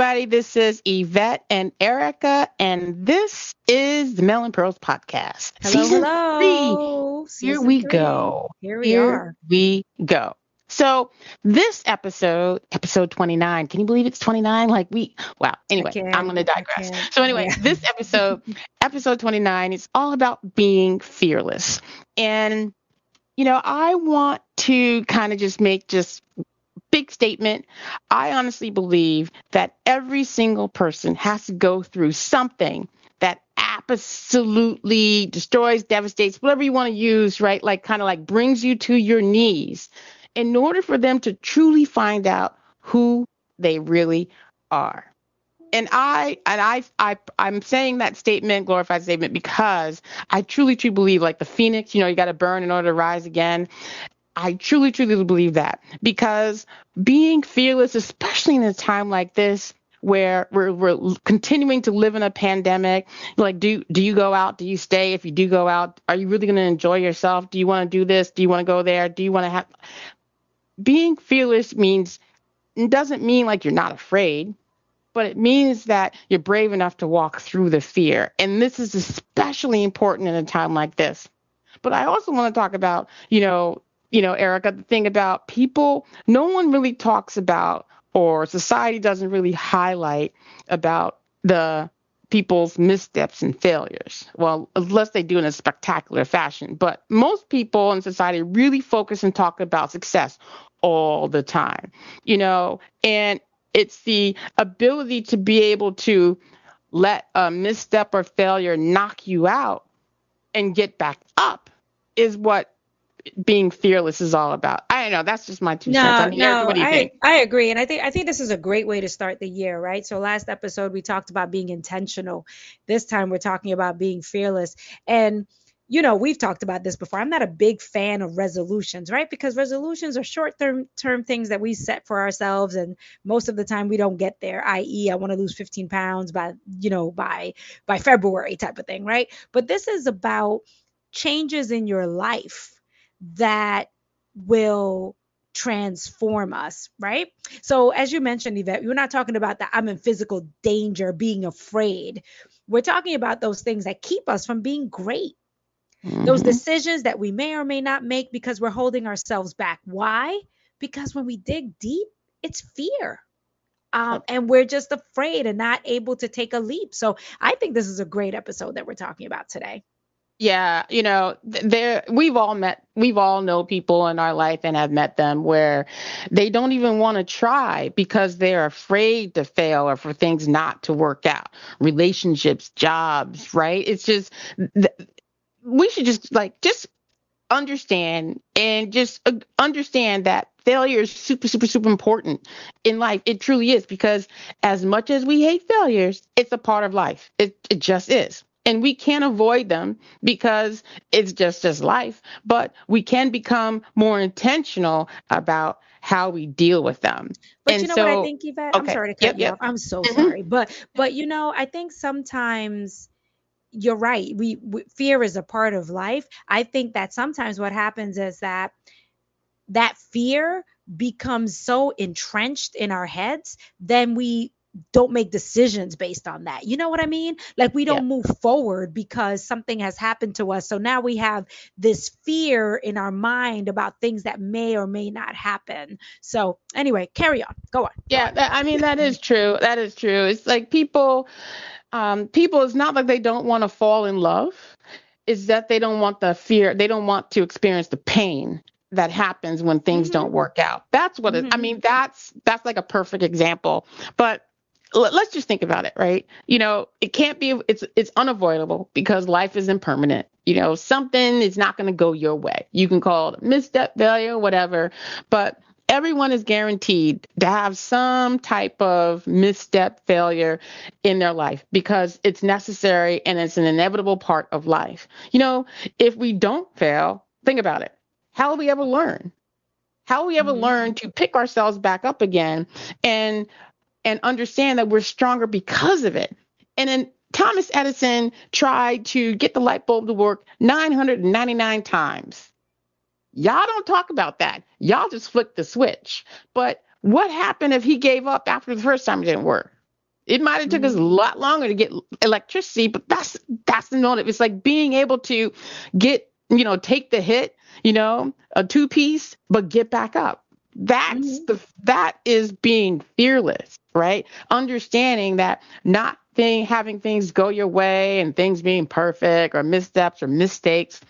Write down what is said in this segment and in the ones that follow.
everybody. This is Yvette and Erica, and this is the Melanin Pearls podcast. Hello, Season hello. Three. Here we three. go. Here we Here are. We go. So this episode, episode 29, can you believe it's 29? Like we, wow. Anyway, I'm going to digress. So anyway, yeah. this episode, episode 29, is all about being fearless. And, you know, I want to kind of just make just big statement. I honestly believe that every single person has to go through something that absolutely destroys, devastates, whatever you want to use, right? Like kind of like brings you to your knees in order for them to truly find out who they really are. And I and I I I'm saying that statement, glorified statement, because I truly, truly believe like the phoenix, you know, you got to burn in order to rise again. I truly, truly believe that because being fearless, especially in a time like this, where we're, we're continuing to live in a pandemic, like do do you go out? Do you stay? If you do go out, are you really going to enjoy yourself? Do you want to do this? Do you want to go there? Do you want to have? Being fearless means doesn't mean like you're not afraid, but it means that you're brave enough to walk through the fear, and this is especially important in a time like this. But I also want to talk about, you know, you know, Erica, the thing about people, no one really talks about, or society doesn't really highlight about the people's missteps and failures. Well, unless they do in a spectacular fashion. But most people in society really focus and talk about success all the time, you know, and it's the ability to be able to let a misstep or failure knock you out and get back up is what being fearless is all about. I don't know. That's just my two no, cents. I mean, no, what do you I, think? I agree, and I think I think this is a great way to start the year, right? So last episode we talked about being intentional. This time we're talking about being fearless, and you know we've talked about this before. I'm not a big fan of resolutions, right? Because resolutions are short term term things that we set for ourselves, and most of the time we don't get there. I.e., I want to lose 15 pounds by you know by by February type of thing, right? But this is about changes in your life that will transform us, right? So, as you mentioned, Yvette, we're not talking about that I'm in physical danger, being afraid. We're talking about those things that keep us from being great. Mm-hmm. Those decisions that we may or may not make because we're holding ourselves back. Why? Because when we dig deep, it's fear. Um, and we're just afraid and not able to take a leap. So I think this is a great episode that we're talking about today. Yeah, you know, there we've all met we've all know people in our life and have met them where they don't even want to try because they're afraid to fail or for things not to work out. Relationships, jobs, right? It's just we should just like just understand and just uh, understand that failure is super super super important in life it truly is because as much as we hate failures it's a part of life it, it just is and we can't avoid them because it's just as life but we can become more intentional about how we deal with them but and you know so, what i think yvette okay. i'm sorry to cut yep, you yep. off i'm so mm-hmm. sorry but but you know i think sometimes you're right we, we fear is a part of life i think that sometimes what happens is that that fear becomes so entrenched in our heads then we don't make decisions based on that. You know what I mean? Like we don't yeah. move forward because something has happened to us. So now we have this fear in our mind about things that may or may not happen. So anyway, carry on. Go on. Yeah, on. That, I mean that is true. That is true. It's like people um people it's not like they don't want to fall in love. Is that they don't want the fear, they don't want to experience the pain that happens when things mm-hmm. don't work out. That's what mm-hmm. it, I mm-hmm. mean that's that's like a perfect example. But let's just think about it, right? You know, it can't be it's it's unavoidable because life is impermanent. You know, something is not going to go your way. You can call it misstep, failure, whatever, but everyone is guaranteed to have some type of misstep failure in their life because it's necessary and it's an inevitable part of life. You know, if we don't fail, think about it. How will we ever learn? How will we ever mm-hmm. learn to pick ourselves back up again and and understand that we're stronger because of it. And then Thomas Edison tried to get the light bulb to work 999 times. Y'all don't talk about that. Y'all just flick the switch. But what happened if he gave up after the first time it didn't work? It might have took us a mm-hmm. lot longer to get electricity, but that's that's the motive. It's like being able to get, you know, take the hit, you know, a two piece, but get back up. That's mm-hmm. the that is being fearless, right? Understanding that not thing having things go your way and things being perfect or missteps or mistakes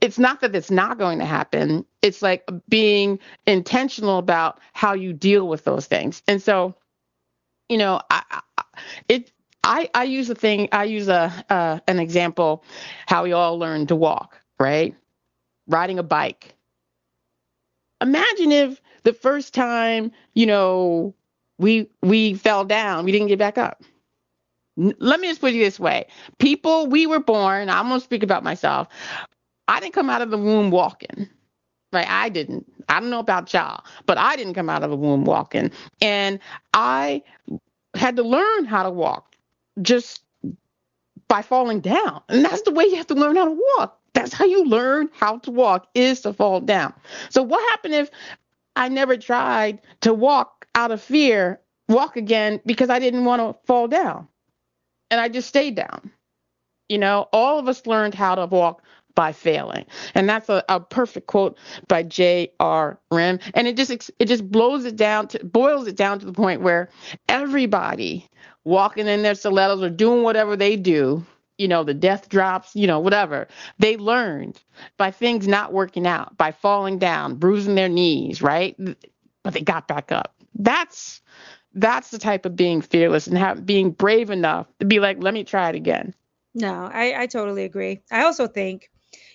it's not that it's not going to happen. It's like being intentional about how you deal with those things. And so, you know, I, I it I I use a thing. I use a uh, an example how we all learn to walk, right? Riding a bike. Imagine if the first time, you know, we we fell down, we didn't get back up let me just put it this way people we were born i'm to speak about myself I didn't come out of the womb walking. Right? I didn't. I don't know about y'all, but I didn't come out of the womb walking. And I had to learn how to walk just by falling down. And that's the way you have to learn how to walk. That's how you learn how to walk is to fall down. So what happened if I never tried to walk out of fear, walk again because I didn't want to fall down? And I just stayed down. You know, all of us learned how to walk by failing. And that's a, a perfect quote by J.R. Rim. And it just it just blows it down to boils it down to the point where everybody walking in their stilettos or doing whatever they do, you know, the death drops, you know, whatever, they learned by things not working out, by falling down, bruising their knees, right? But they got back up. That's that's the type of being fearless and have, being brave enough to be like, let me try it again. No, I, I totally agree. I also think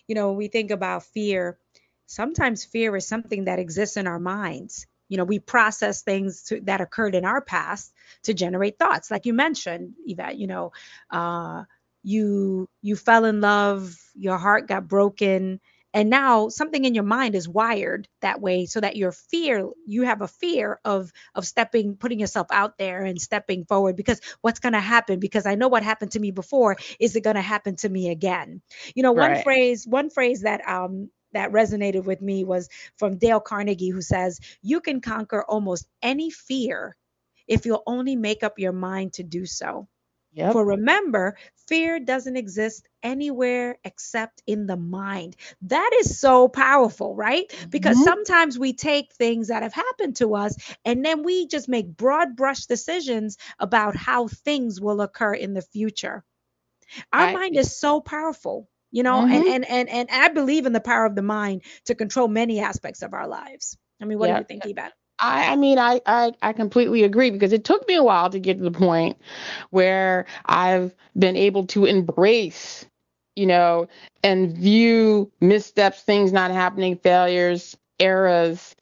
you know, when we think about fear, sometimes fear is something that exists in our minds. You know, we process things to, that occurred in our past to generate thoughts, like you mentioned, Yvette. You know, uh, you you fell in love, your heart got broken, and now something in your mind is wired that way so that your fear you have a fear of of stepping putting yourself out there and stepping forward because what's going to happen because i know what happened to me before is it going to happen to me again you know one right. phrase one phrase that um that resonated with me was from Dale Carnegie, who says, You can conquer almost any fear if you'll only make up your mind to do so. Yep. For remember, fear doesn't exist anywhere except in the mind. That is so powerful, right? Because mm-hmm. sometimes we take things that have happened to us and then we just make broad brush decisions about how things will occur in the future. Our right. mind is so powerful, you know, mm-hmm. and, and and and I believe in the power of the mind to control many aspects of our lives. I mean, what yep. do you think, Yvette? I, I mean, I, I, I completely agree because it took me a while to get to the point where I've been able to embrace, you know, and view missteps, things not happening, failures, errors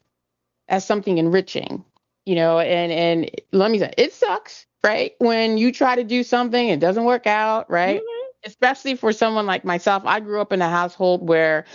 as something enriching, you know, and, and let me say, it sucks, right? When you try to do something, it doesn't work out, right? Mm-hmm especially for someone like myself, I grew up in a household where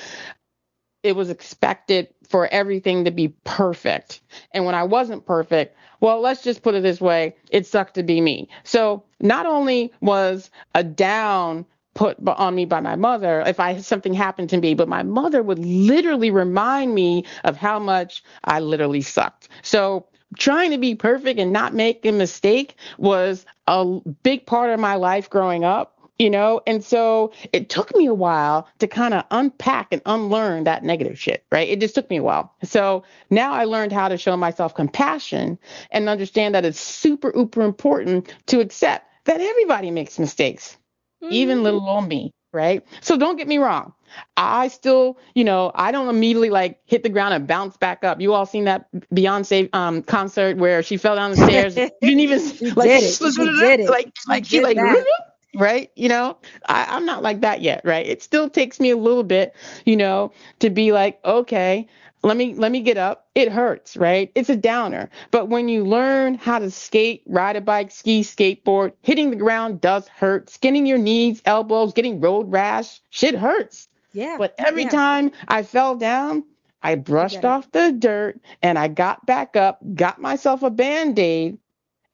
it was expected for everything to be perfect. And when I wasn't perfect, well, let's just put it this way it sucked to be me. So not only was a down put on me by my mother if I something happened to me, but my mother would literally remind me of how much I literally sucked. So trying to be perfect and not make a mistake was a big part of my life growing up you know and so it took me a while to kind of unpack and unlearn that negative shit right it just took me a while so now i learned how to show myself compassion and understand that it's super uber important to accept that everybody makes mistakes mm-hmm. even little old me right so don't get me wrong I still, you know, I don't immediately like hit the ground and bounce back up. You all seen that Beyonce um concert where she fell down the stairs? you didn't even like, did it. She did it. like, like she, she like right? You know, I, I'm not like that yet, right? It still takes me a little bit, you know, to be like, okay, let me let me get up. It hurts, right? It's a downer. But when you learn how to skate, ride a bike, ski, skateboard, hitting the ground does hurt. Skinning your knees, elbows, getting road rash, shit hurts. Yeah. But every yeah. time I fell down, I brushed off the dirt and I got back up, got myself a band-aid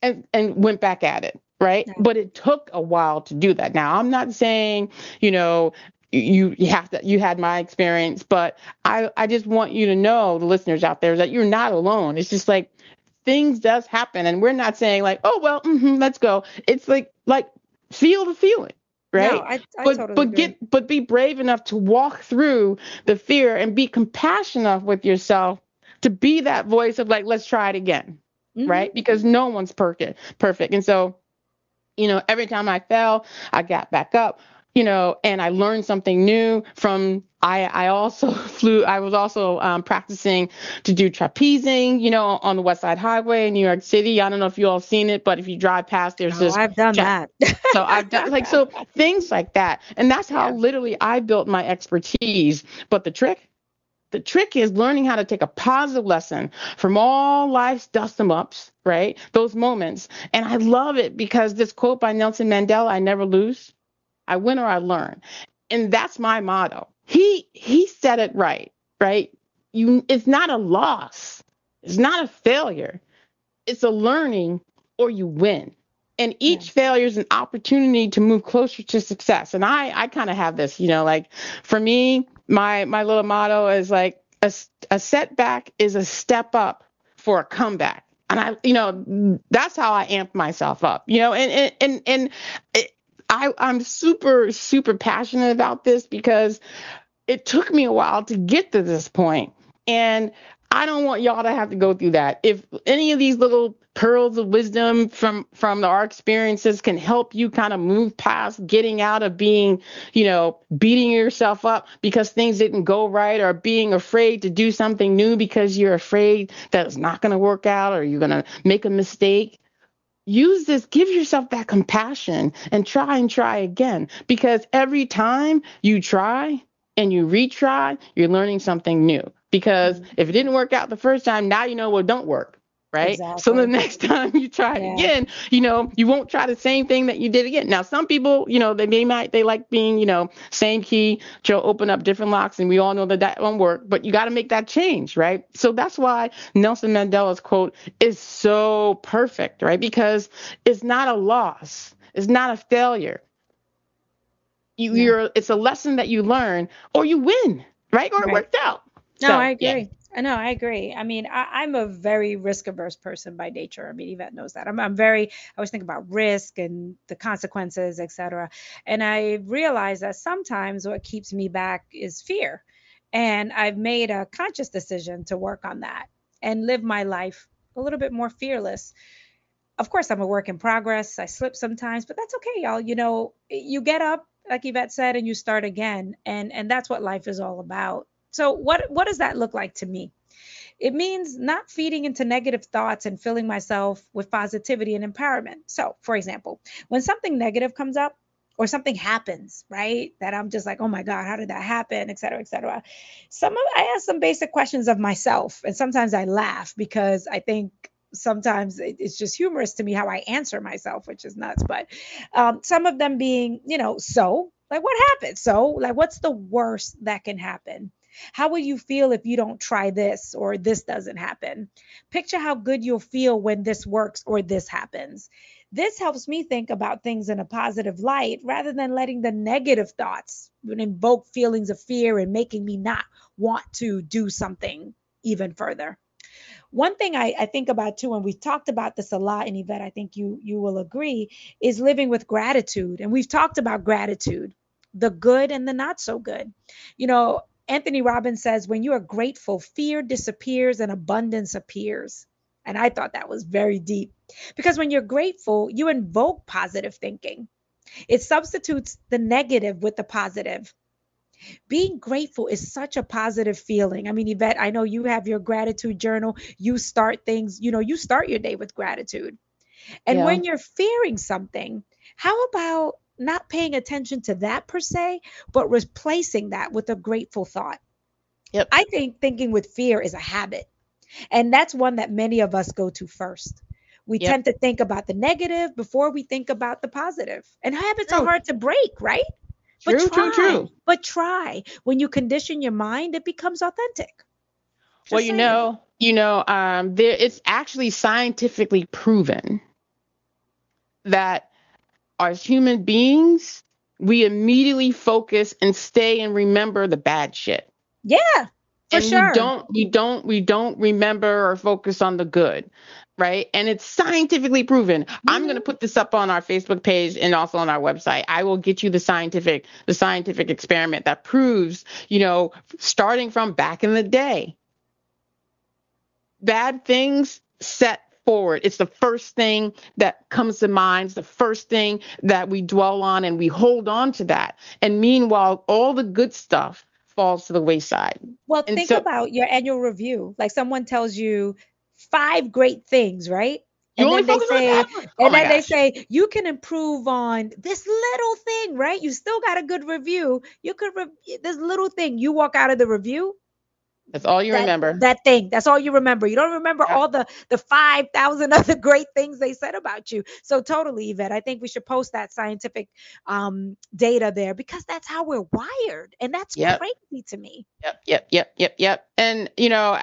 and and went back at it right? But it took a while to do that. Now, I'm not saying, you know, you you have to you had my experience, but I I just want you to know, the listeners out there, that you're not alone. It's just like things does happen and we're not saying like oh well mm-hmm, let's go it's like like feel the feeling right no, I, I but totally but agree. get but be brave enough to walk through the fear and be compassionate with yourself to be that voice of like let's try it again Mhm. right because no one's perfect perfect and so you know every time i fell i got back up you know and i learned something new from i i also flew i was also um, practicing to do trapezing you know on the west side highway in new york city i don't know if you all seen it but if you drive past there's Oh, this I've done tra- that. so I've done like so things like that. And that's how Yeah. literally I built my expertise. But the trick, the trick is learning how to take a positive lesson from all life's dust em ups, right? Those moments. And I love it because this quote by Nelson Mandela, I never lose. I win or I learn. And that's my motto. He he said it right, right? You it's not a loss. It's not a failure. It's a learning or you win and each failure is an opportunity to move closer to success and i i kind of have this you know like for me my my little motto is like a, a setback is a step up for a comeback. And i you know that's how i amp myself up you know and and and, and it, i i'm super super passionate about this because it took me a while to get to this point. And I don't want y'all to have to go through that. If any of these little pearls of wisdom from from our experiences can help you kind of move past getting out of being, you know, beating yourself up because things didn't go right or being afraid to do something new because you're afraid that it's not going to work out or you're going to make a mistake, use this, give yourself that compassion and try and try again because every time you try and you retry, you're learning something new. Because if it didn't work out the first time, now you know what don't work. Right. So the next time you try it Yeah. again, you know, you won't try the same thing that you did again. Now, some people, you know, they, they might, they like being, you know, same key, to open up different locks, and we all know that that won't work, but you got to make that change, right? So that's why Nelson Mandela's quote is so perfect, right? Because it's not a loss, it's not a failure. You, Yeah. you're, it's a lesson that you learn, or you win, right? Or it Right. worked out. No, So, I yeah. agree. I know, I agree. I mean, I, I'm a very risk averse person by nature. I mean, Yvette knows that. I'm, I'm very, I always think about risk and the consequences, et cetera. And I realize that sometimes what keeps me back is fear. And I've made a conscious decision to work on that and live my life a little bit more fearless. Of course, I'm a work in progress. I slip sometimes, but that's okay, y'all. You know, you get up, like Yvette said, and you start again. And and that's what life is all about. So what what does that look like to me? It means not feeding into negative thoughts and filling myself with positivity and empowerment. So, for example, when something negative comes up or something happens, right? That I'm just like, oh my God, how did that happen? Et cetera, et cetera. Some of I ask some basic questions of myself, and sometimes I laugh because I think sometimes it's just humorous to me how I answer myself, which is nuts. But um, some of them being, you know, so like what happened? So like what's the worst that can happen? How will you feel if you don't try this or this doesn't happen? Picture how good you'll feel when this works or this happens. This helps me think about things in a positive light rather than letting the negative thoughts invoke feelings of fear and making me not want to do something even further. One thing I, I think about too, and we've talked about this a lot, and Yvette, I think you you will agree, is living with gratitude. And we've talked about gratitude, the good and the not so good. You know, Anthony Robbins says, when you are grateful, fear disappears and abundance appears. And I thought that was very deep because when you're grateful, you invoke positive thinking. It substitutes the negative with the positive. Being grateful is such a positive feeling. I mean, Yvette, I know you have your gratitude journal. You start things, you know, you start your day with gratitude. And Yeah. when you're fearing something, how about not paying attention to that per se, but replacing that with a grateful thought? Yep. I think thinking with fear is a habit. And that's one that many of us go to first. We Yep. tend to think about the negative before we think about the positive. And habits are hard to break, right? True, but true, try. true. But try. When you condition your mind, it becomes authentic. well, you saying. know, you know, um, there it's actually scientifically proven that as human beings, we immediately focus and stay and remember the bad shit. Yeah, for and sure. we don't we don't we don't remember or focus on the good right? And it's scientifically proven. Mm-hmm. I'm going to put this up on our Facebook page and also on our website. I will get you the scientific the scientific experiment that proves, you know, starting from back in the day. Bad things set forward. It's the first thing that comes to mind. It's the first thing that we dwell on and we hold on to that. And meanwhile, all the good stuff falls to the wayside. Well, and think so, about your annual review. Like someone tells you five great things, right? And then they say, and oh then they say you can improve on this little thing, right? You still got a good review. You could re- this little thing. You walk out of the review, that's all you that, remember. That thing. That's all you remember. You don't remember yeah. all the the 5,000 other great things they said about you. So totally, Yvette. I think we should post that scientific um, data there because that's how we're wired, and that's yep. crazy to me. Yep, yep, yep, yep, yep. And you know,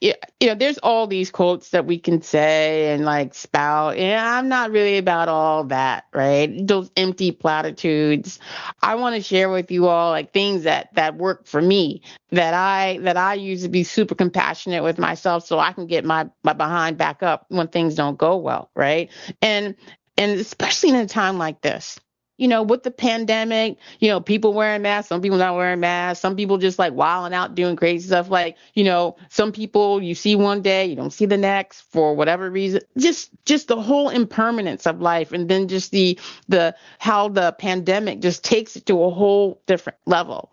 you know, there's all these quotes that we can say and like spout. Yeah, I'm not really about all that, right? Those empty platitudes. I want to share with you all like things that that work for me that I that I use to be super compassionate with myself so I can get my my behind back up when things don't go well, right? And and especially in a time like this, you know, with the pandemic, you know, people wearing masks, some people not wearing masks, some people just like wilding out doing crazy stuff. Like, you know, some people you see one day, you don't see the next for whatever reason. Just just the whole impermanence of life and then just the the how the pandemic just takes it to a whole different level.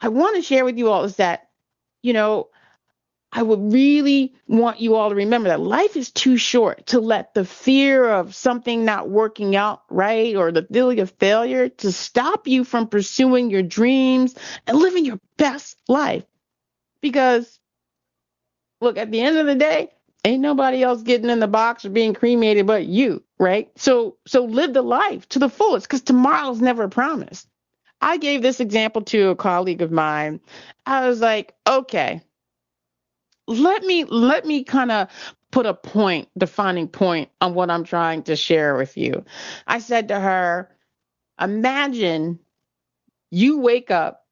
I want to share with you all is that, you know, I would really want you all to remember that life is too short to let the fear of something not working out right or the feeling of failure to stop you from pursuing your dreams and living your best life. Because, look, at the end of the day, ain't nobody else getting in the box or being cremated but you, right? So, so live the life to the fullest because tomorrow's never promised. I gave this example to a colleague of mine. I was like, okay, let me let me kind of put a point, defining point on what I'm trying to share with you. I said to her, imagine you wake up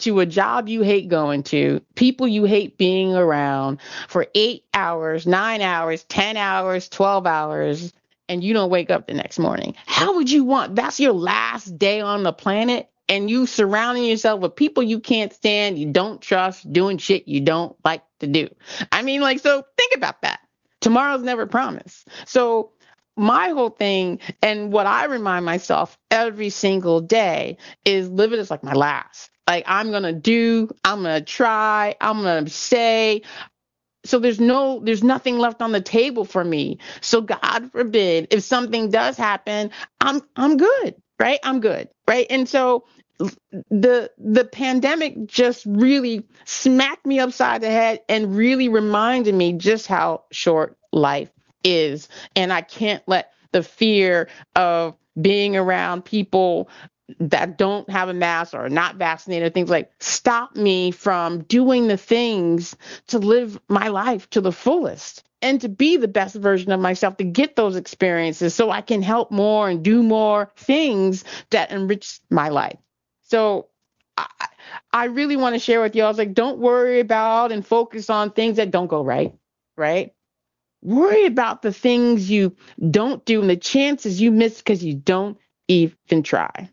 to a job you hate going to, people you hate being around for eight hours, nine hours, 10 hours, 12 hours, and you don't wake up the next morning. How would you want? That's your last day on the planet and you surrounding yourself with people you can't stand, you don't trust, doing shit you don't like to do. I mean, like, so think about that. Tomorrow's never promised. So, my whole thing and what I remind myself every single day is live it as like my last. Like, I'm going to do, I'm going to try, I'm going to say, so there's no there's nothing left on the table for me so god forbid if something does happen i'm i'm good right? I'm good right? And so the the pandemic just really smacked me upside the head and really reminded me just how short life is. And I can't let the fear of being around people that don't have a mask or are not vaccinated things like stop me from doing the things to live my life to the fullest and to be the best version of myself to get those experiences so I can help more and do more things that enrich my life. So I, I really want to share with you. I was like, don't worry about and focus on things that don't go right, right? Worry about the things you don't do and the chances you miss because you don't even try.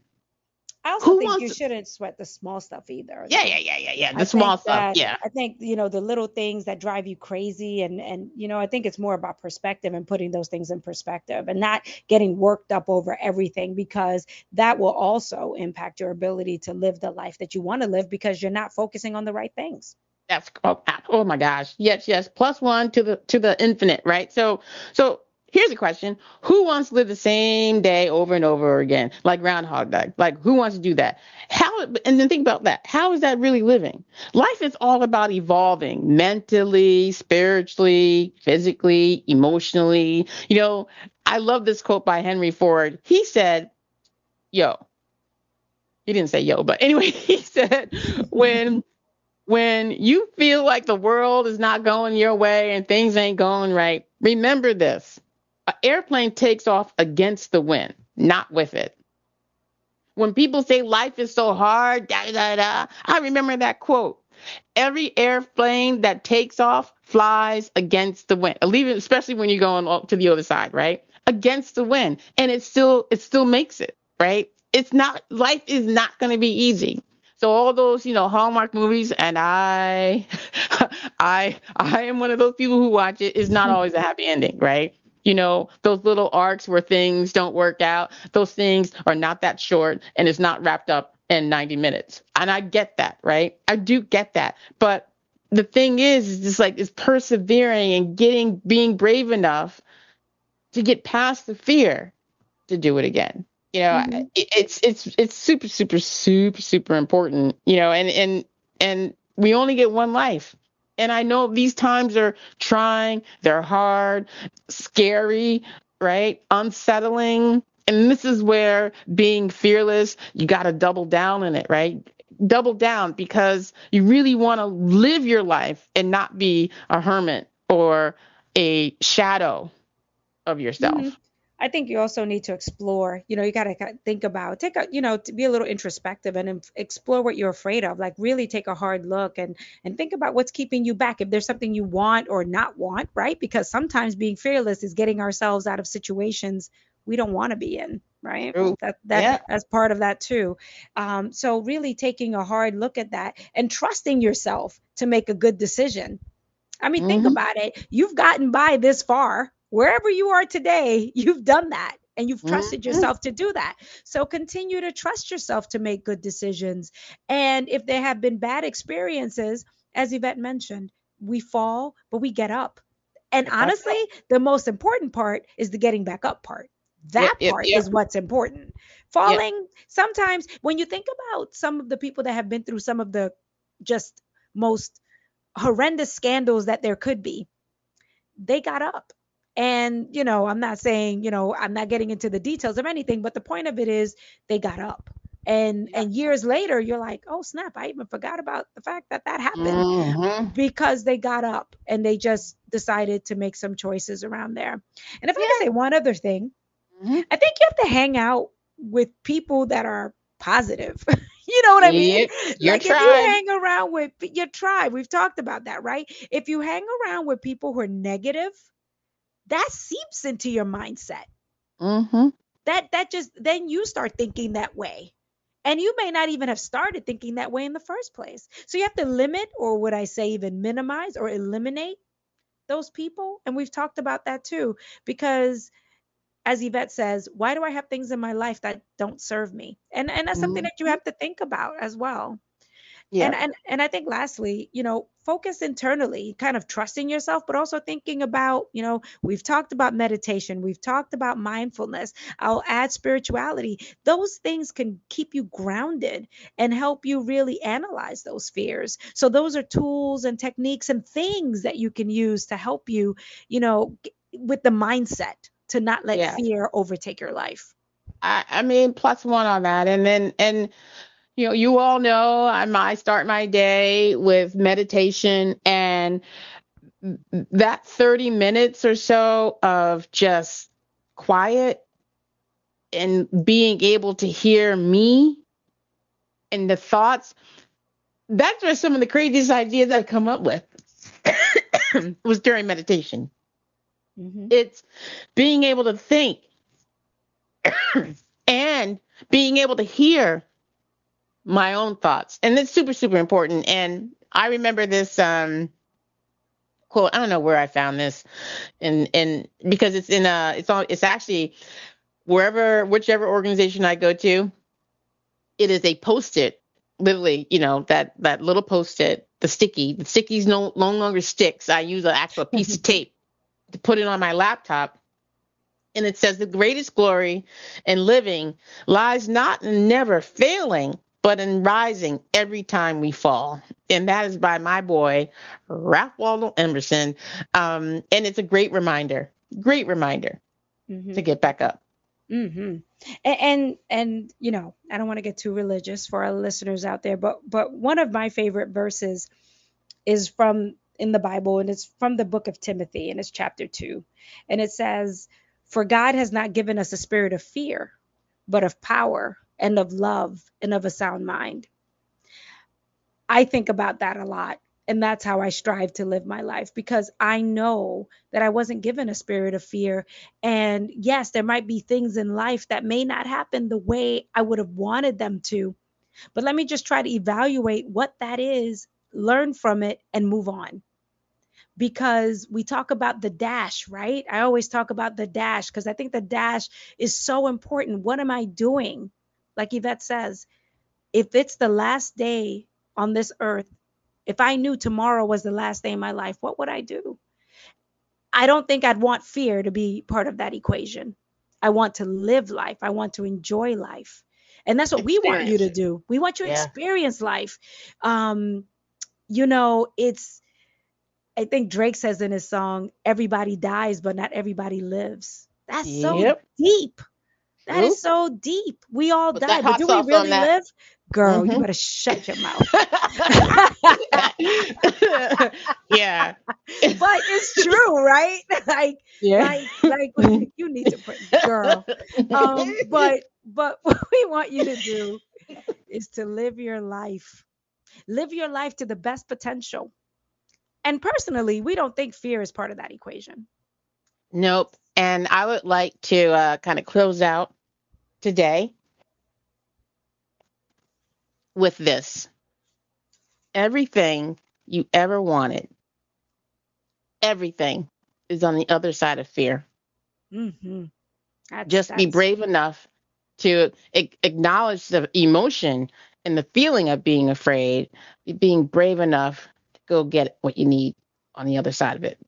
I also Who think you to... shouldn't sweat the small stuff either. Yeah, yeah, yeah, yeah, yeah. The I small stuff. That, yeah. I think you know the little things that drive you crazy, and and you know I think it's more about perspective and putting those things in perspective, and not getting worked up over everything because that will also impact your ability to live the life that you want to live because you're not focusing on the right things. That's oh, oh my gosh, yes, yes, plus one to the to the infinite, right? So so Here's a question. Who wants to live the same day over and over again, like Groundhog Day? Like, who wants to do that? How, and then think about that. How is that really living? Life is all about evolving mentally, spiritually, physically, emotionally. You know, I love this quote by Henry Ford. He said, Yo, he didn't say yo, but anyway, he said, when, when you feel like the world is not going your way and things ain't going right, remember this an airplane takes off against the wind, not with it. When people say life is so hard, da da da, I remember that quote. Every airplane that takes off flies against the wind. Especially when you're going to the other side, right? Against the wind, and it still it still makes it, right? It's not life is not going to be easy. So all those, you know, Hallmark movies, and I, I, I am one of those people who watch it. Is not always a happy ending, right? You know, those little arcs where things don't work out. Those things are not that short, and it's not wrapped up in 90 minutes. And I get that, right? I do get that. But the thing is, is just like is persevering and getting being brave enough to get past the fear to do it again. You know, mm-hmm. it's it's it's super super super super important. You know, and and and we only get one life. And I know these times are trying, they're hard, scary, right? Unsettling. And this is where being fearless, you got to double down in it, right? double down because you really want to live your life and not be a hermit or a shadow of yourself. Mm-hmm. I think you also need to explore. You know, you got to think about, take a, you know, to be a little introspective and explore what you're afraid of. Like really take a hard look and and think about what's keeping you back. If there's something you want or not want, right? Because sometimes being fearless is getting ourselves out of situations we don't want to be in right that that yeah. that's part of that too um, so really taking a hard look at that and trusting yourself to make a good decision i mean mm-hmm. think about it you've gotten by this far wherever you are today you've done that and you've trusted mm-hmm. yourself to do that. So continue to trust yourself to make good decisions. And if there have been bad experiences as yvette mentioned we fall but we get up. And honestly the most important part is the getting back up part. That yep, part yep, is what's important. Falling, sometimes when you think about some of the people that have been through some of the just most horrendous scandals that there could be, they got up. And, you know, I'm not saying, you know, I'm not getting into the details of anything, but the point of it is they got up and and years later you're like oh snap i even forgot about the fact that that happened mm-hmm. because they got up and they just decided to make some choices around there and if i can say one other thing Mm-hmm. I think you have to hang out with people that are positive. you know what I mean? your like tribe. if you hang around with your tribe, we've talked about that, right? If you hang around with people who are negative, that seeps into your mindset. Mm-hmm. That that just then you start thinking that way. And you may not even have started thinking that way in the first place. So you have to limit, or would I say even minimize or eliminate those people. And we've talked about that too, because as Yvette says, why do I have things in my life that don't serve me? And and that's something mm-hmm. that you have to think about as well. Yeah. And, and and I think lastly, you know, focus internally, kind of trusting yourself, but also thinking about, you know, we've talked about meditation, we've talked about mindfulness. I'll add spirituality. Those things can keep you grounded and help you really analyze those fears. So those are tools and techniques and things that you can use to help you, you know, with the mindset to not let yeah. fear overtake your life. I, I mean, plus one on that. And then, and, you know, you all know I'm, I start my day with meditation and that 30 minutes or so of just quiet and being able to hear me and the thoughts that's where some of the craziest ideas I've come up with was during meditation. Mm-hmm. It's being able to think and being able to hear my own thoughts. And it's super, super important. And I remember this um quote, I don't know where I found this and and because it's in a it's all it's actually wherever whichever organization I go to, it is a post-it, literally, you know, that that little post-it, the sticky, the sticky's no, no longer sticks. I use an actual piece of tape to put it on my laptop. And it says the greatest glory in living lies not in never failing, but in rising every time we fall. And that is by my boy, Ralph Waldo Emerson. Um, and it's a great reminder, great reminder mm-hmm. to get back up. Mm-hmm. And, and, and you know, I don't want to get too religious for our listeners out there, but but one of my favorite verses is from in the Bible, and it's from the book of Timothy, and it's chapter 2. And it says, For God has not given us a spirit of fear, but of power and of love and of a sound mind. I think about that a lot. And that's how I strive to live my life because I know that I wasn't given a spirit of fear. And yes, there might be things in life that may not happen the way I would have wanted them to. But let me just try to evaluate what that is, learn from it, and move on. Because we talk about the dash, right? I always talk about the dash because I think the dash is so important. What am I doing? Like Yvette says, if it's the last day on this earth, if I knew tomorrow was the last day in my life, what would I do? I don't think I'd want fear to be part of that equation. I want to live life. I want to enjoy life. And that's what experience. we want you to do. We want you to yeah. experience life. Um, you know, it's I think Drake says in his song, everybody dies, but not everybody lives. That's so yep. deep. That is so deep. We all Put die, but do we really live? Girl, mm-hmm. you better shut your mouth. yeah. But it's true, right? like, yeah. like, like you need to put girl. Um, but but what we want you to do is to live your life. Live your life to the best potential. And personally, we don't think fear is part of that equation. Nope. And I would like to uh, kind of close out today with this everything you ever wanted, everything is on the other side of fear. Mm-hmm. That's, Just that's... be brave enough to a- acknowledge the emotion and the feeling of being afraid, being brave enough to go get what you need on the other side of it.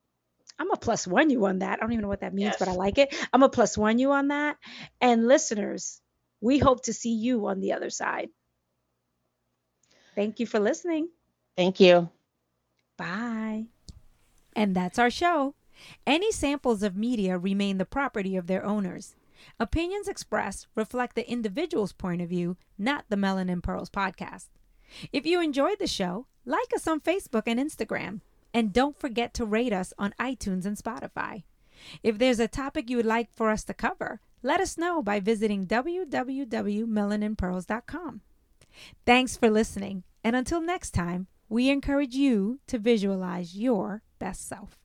I'm a plus one you on that. I don't even know what that means, yes. but I like it. I'm a plus one you on that. And listeners, we hope to see you on the other side. Thank you for listening. Thank you. Bye. And that's our show. Any samples of media remain the property of their owners. Opinions expressed reflect the individual's point of view, not the Melanin Pearls podcast. If you enjoyed the show, like us on Facebook and Instagram. And don't forget to rate us on iTunes and Spotify. If there's a topic you would like for us to cover, let us know by visiting www.melaninpearls.com. Thanks for listening, and until next time, we encourage you to visualize your best self.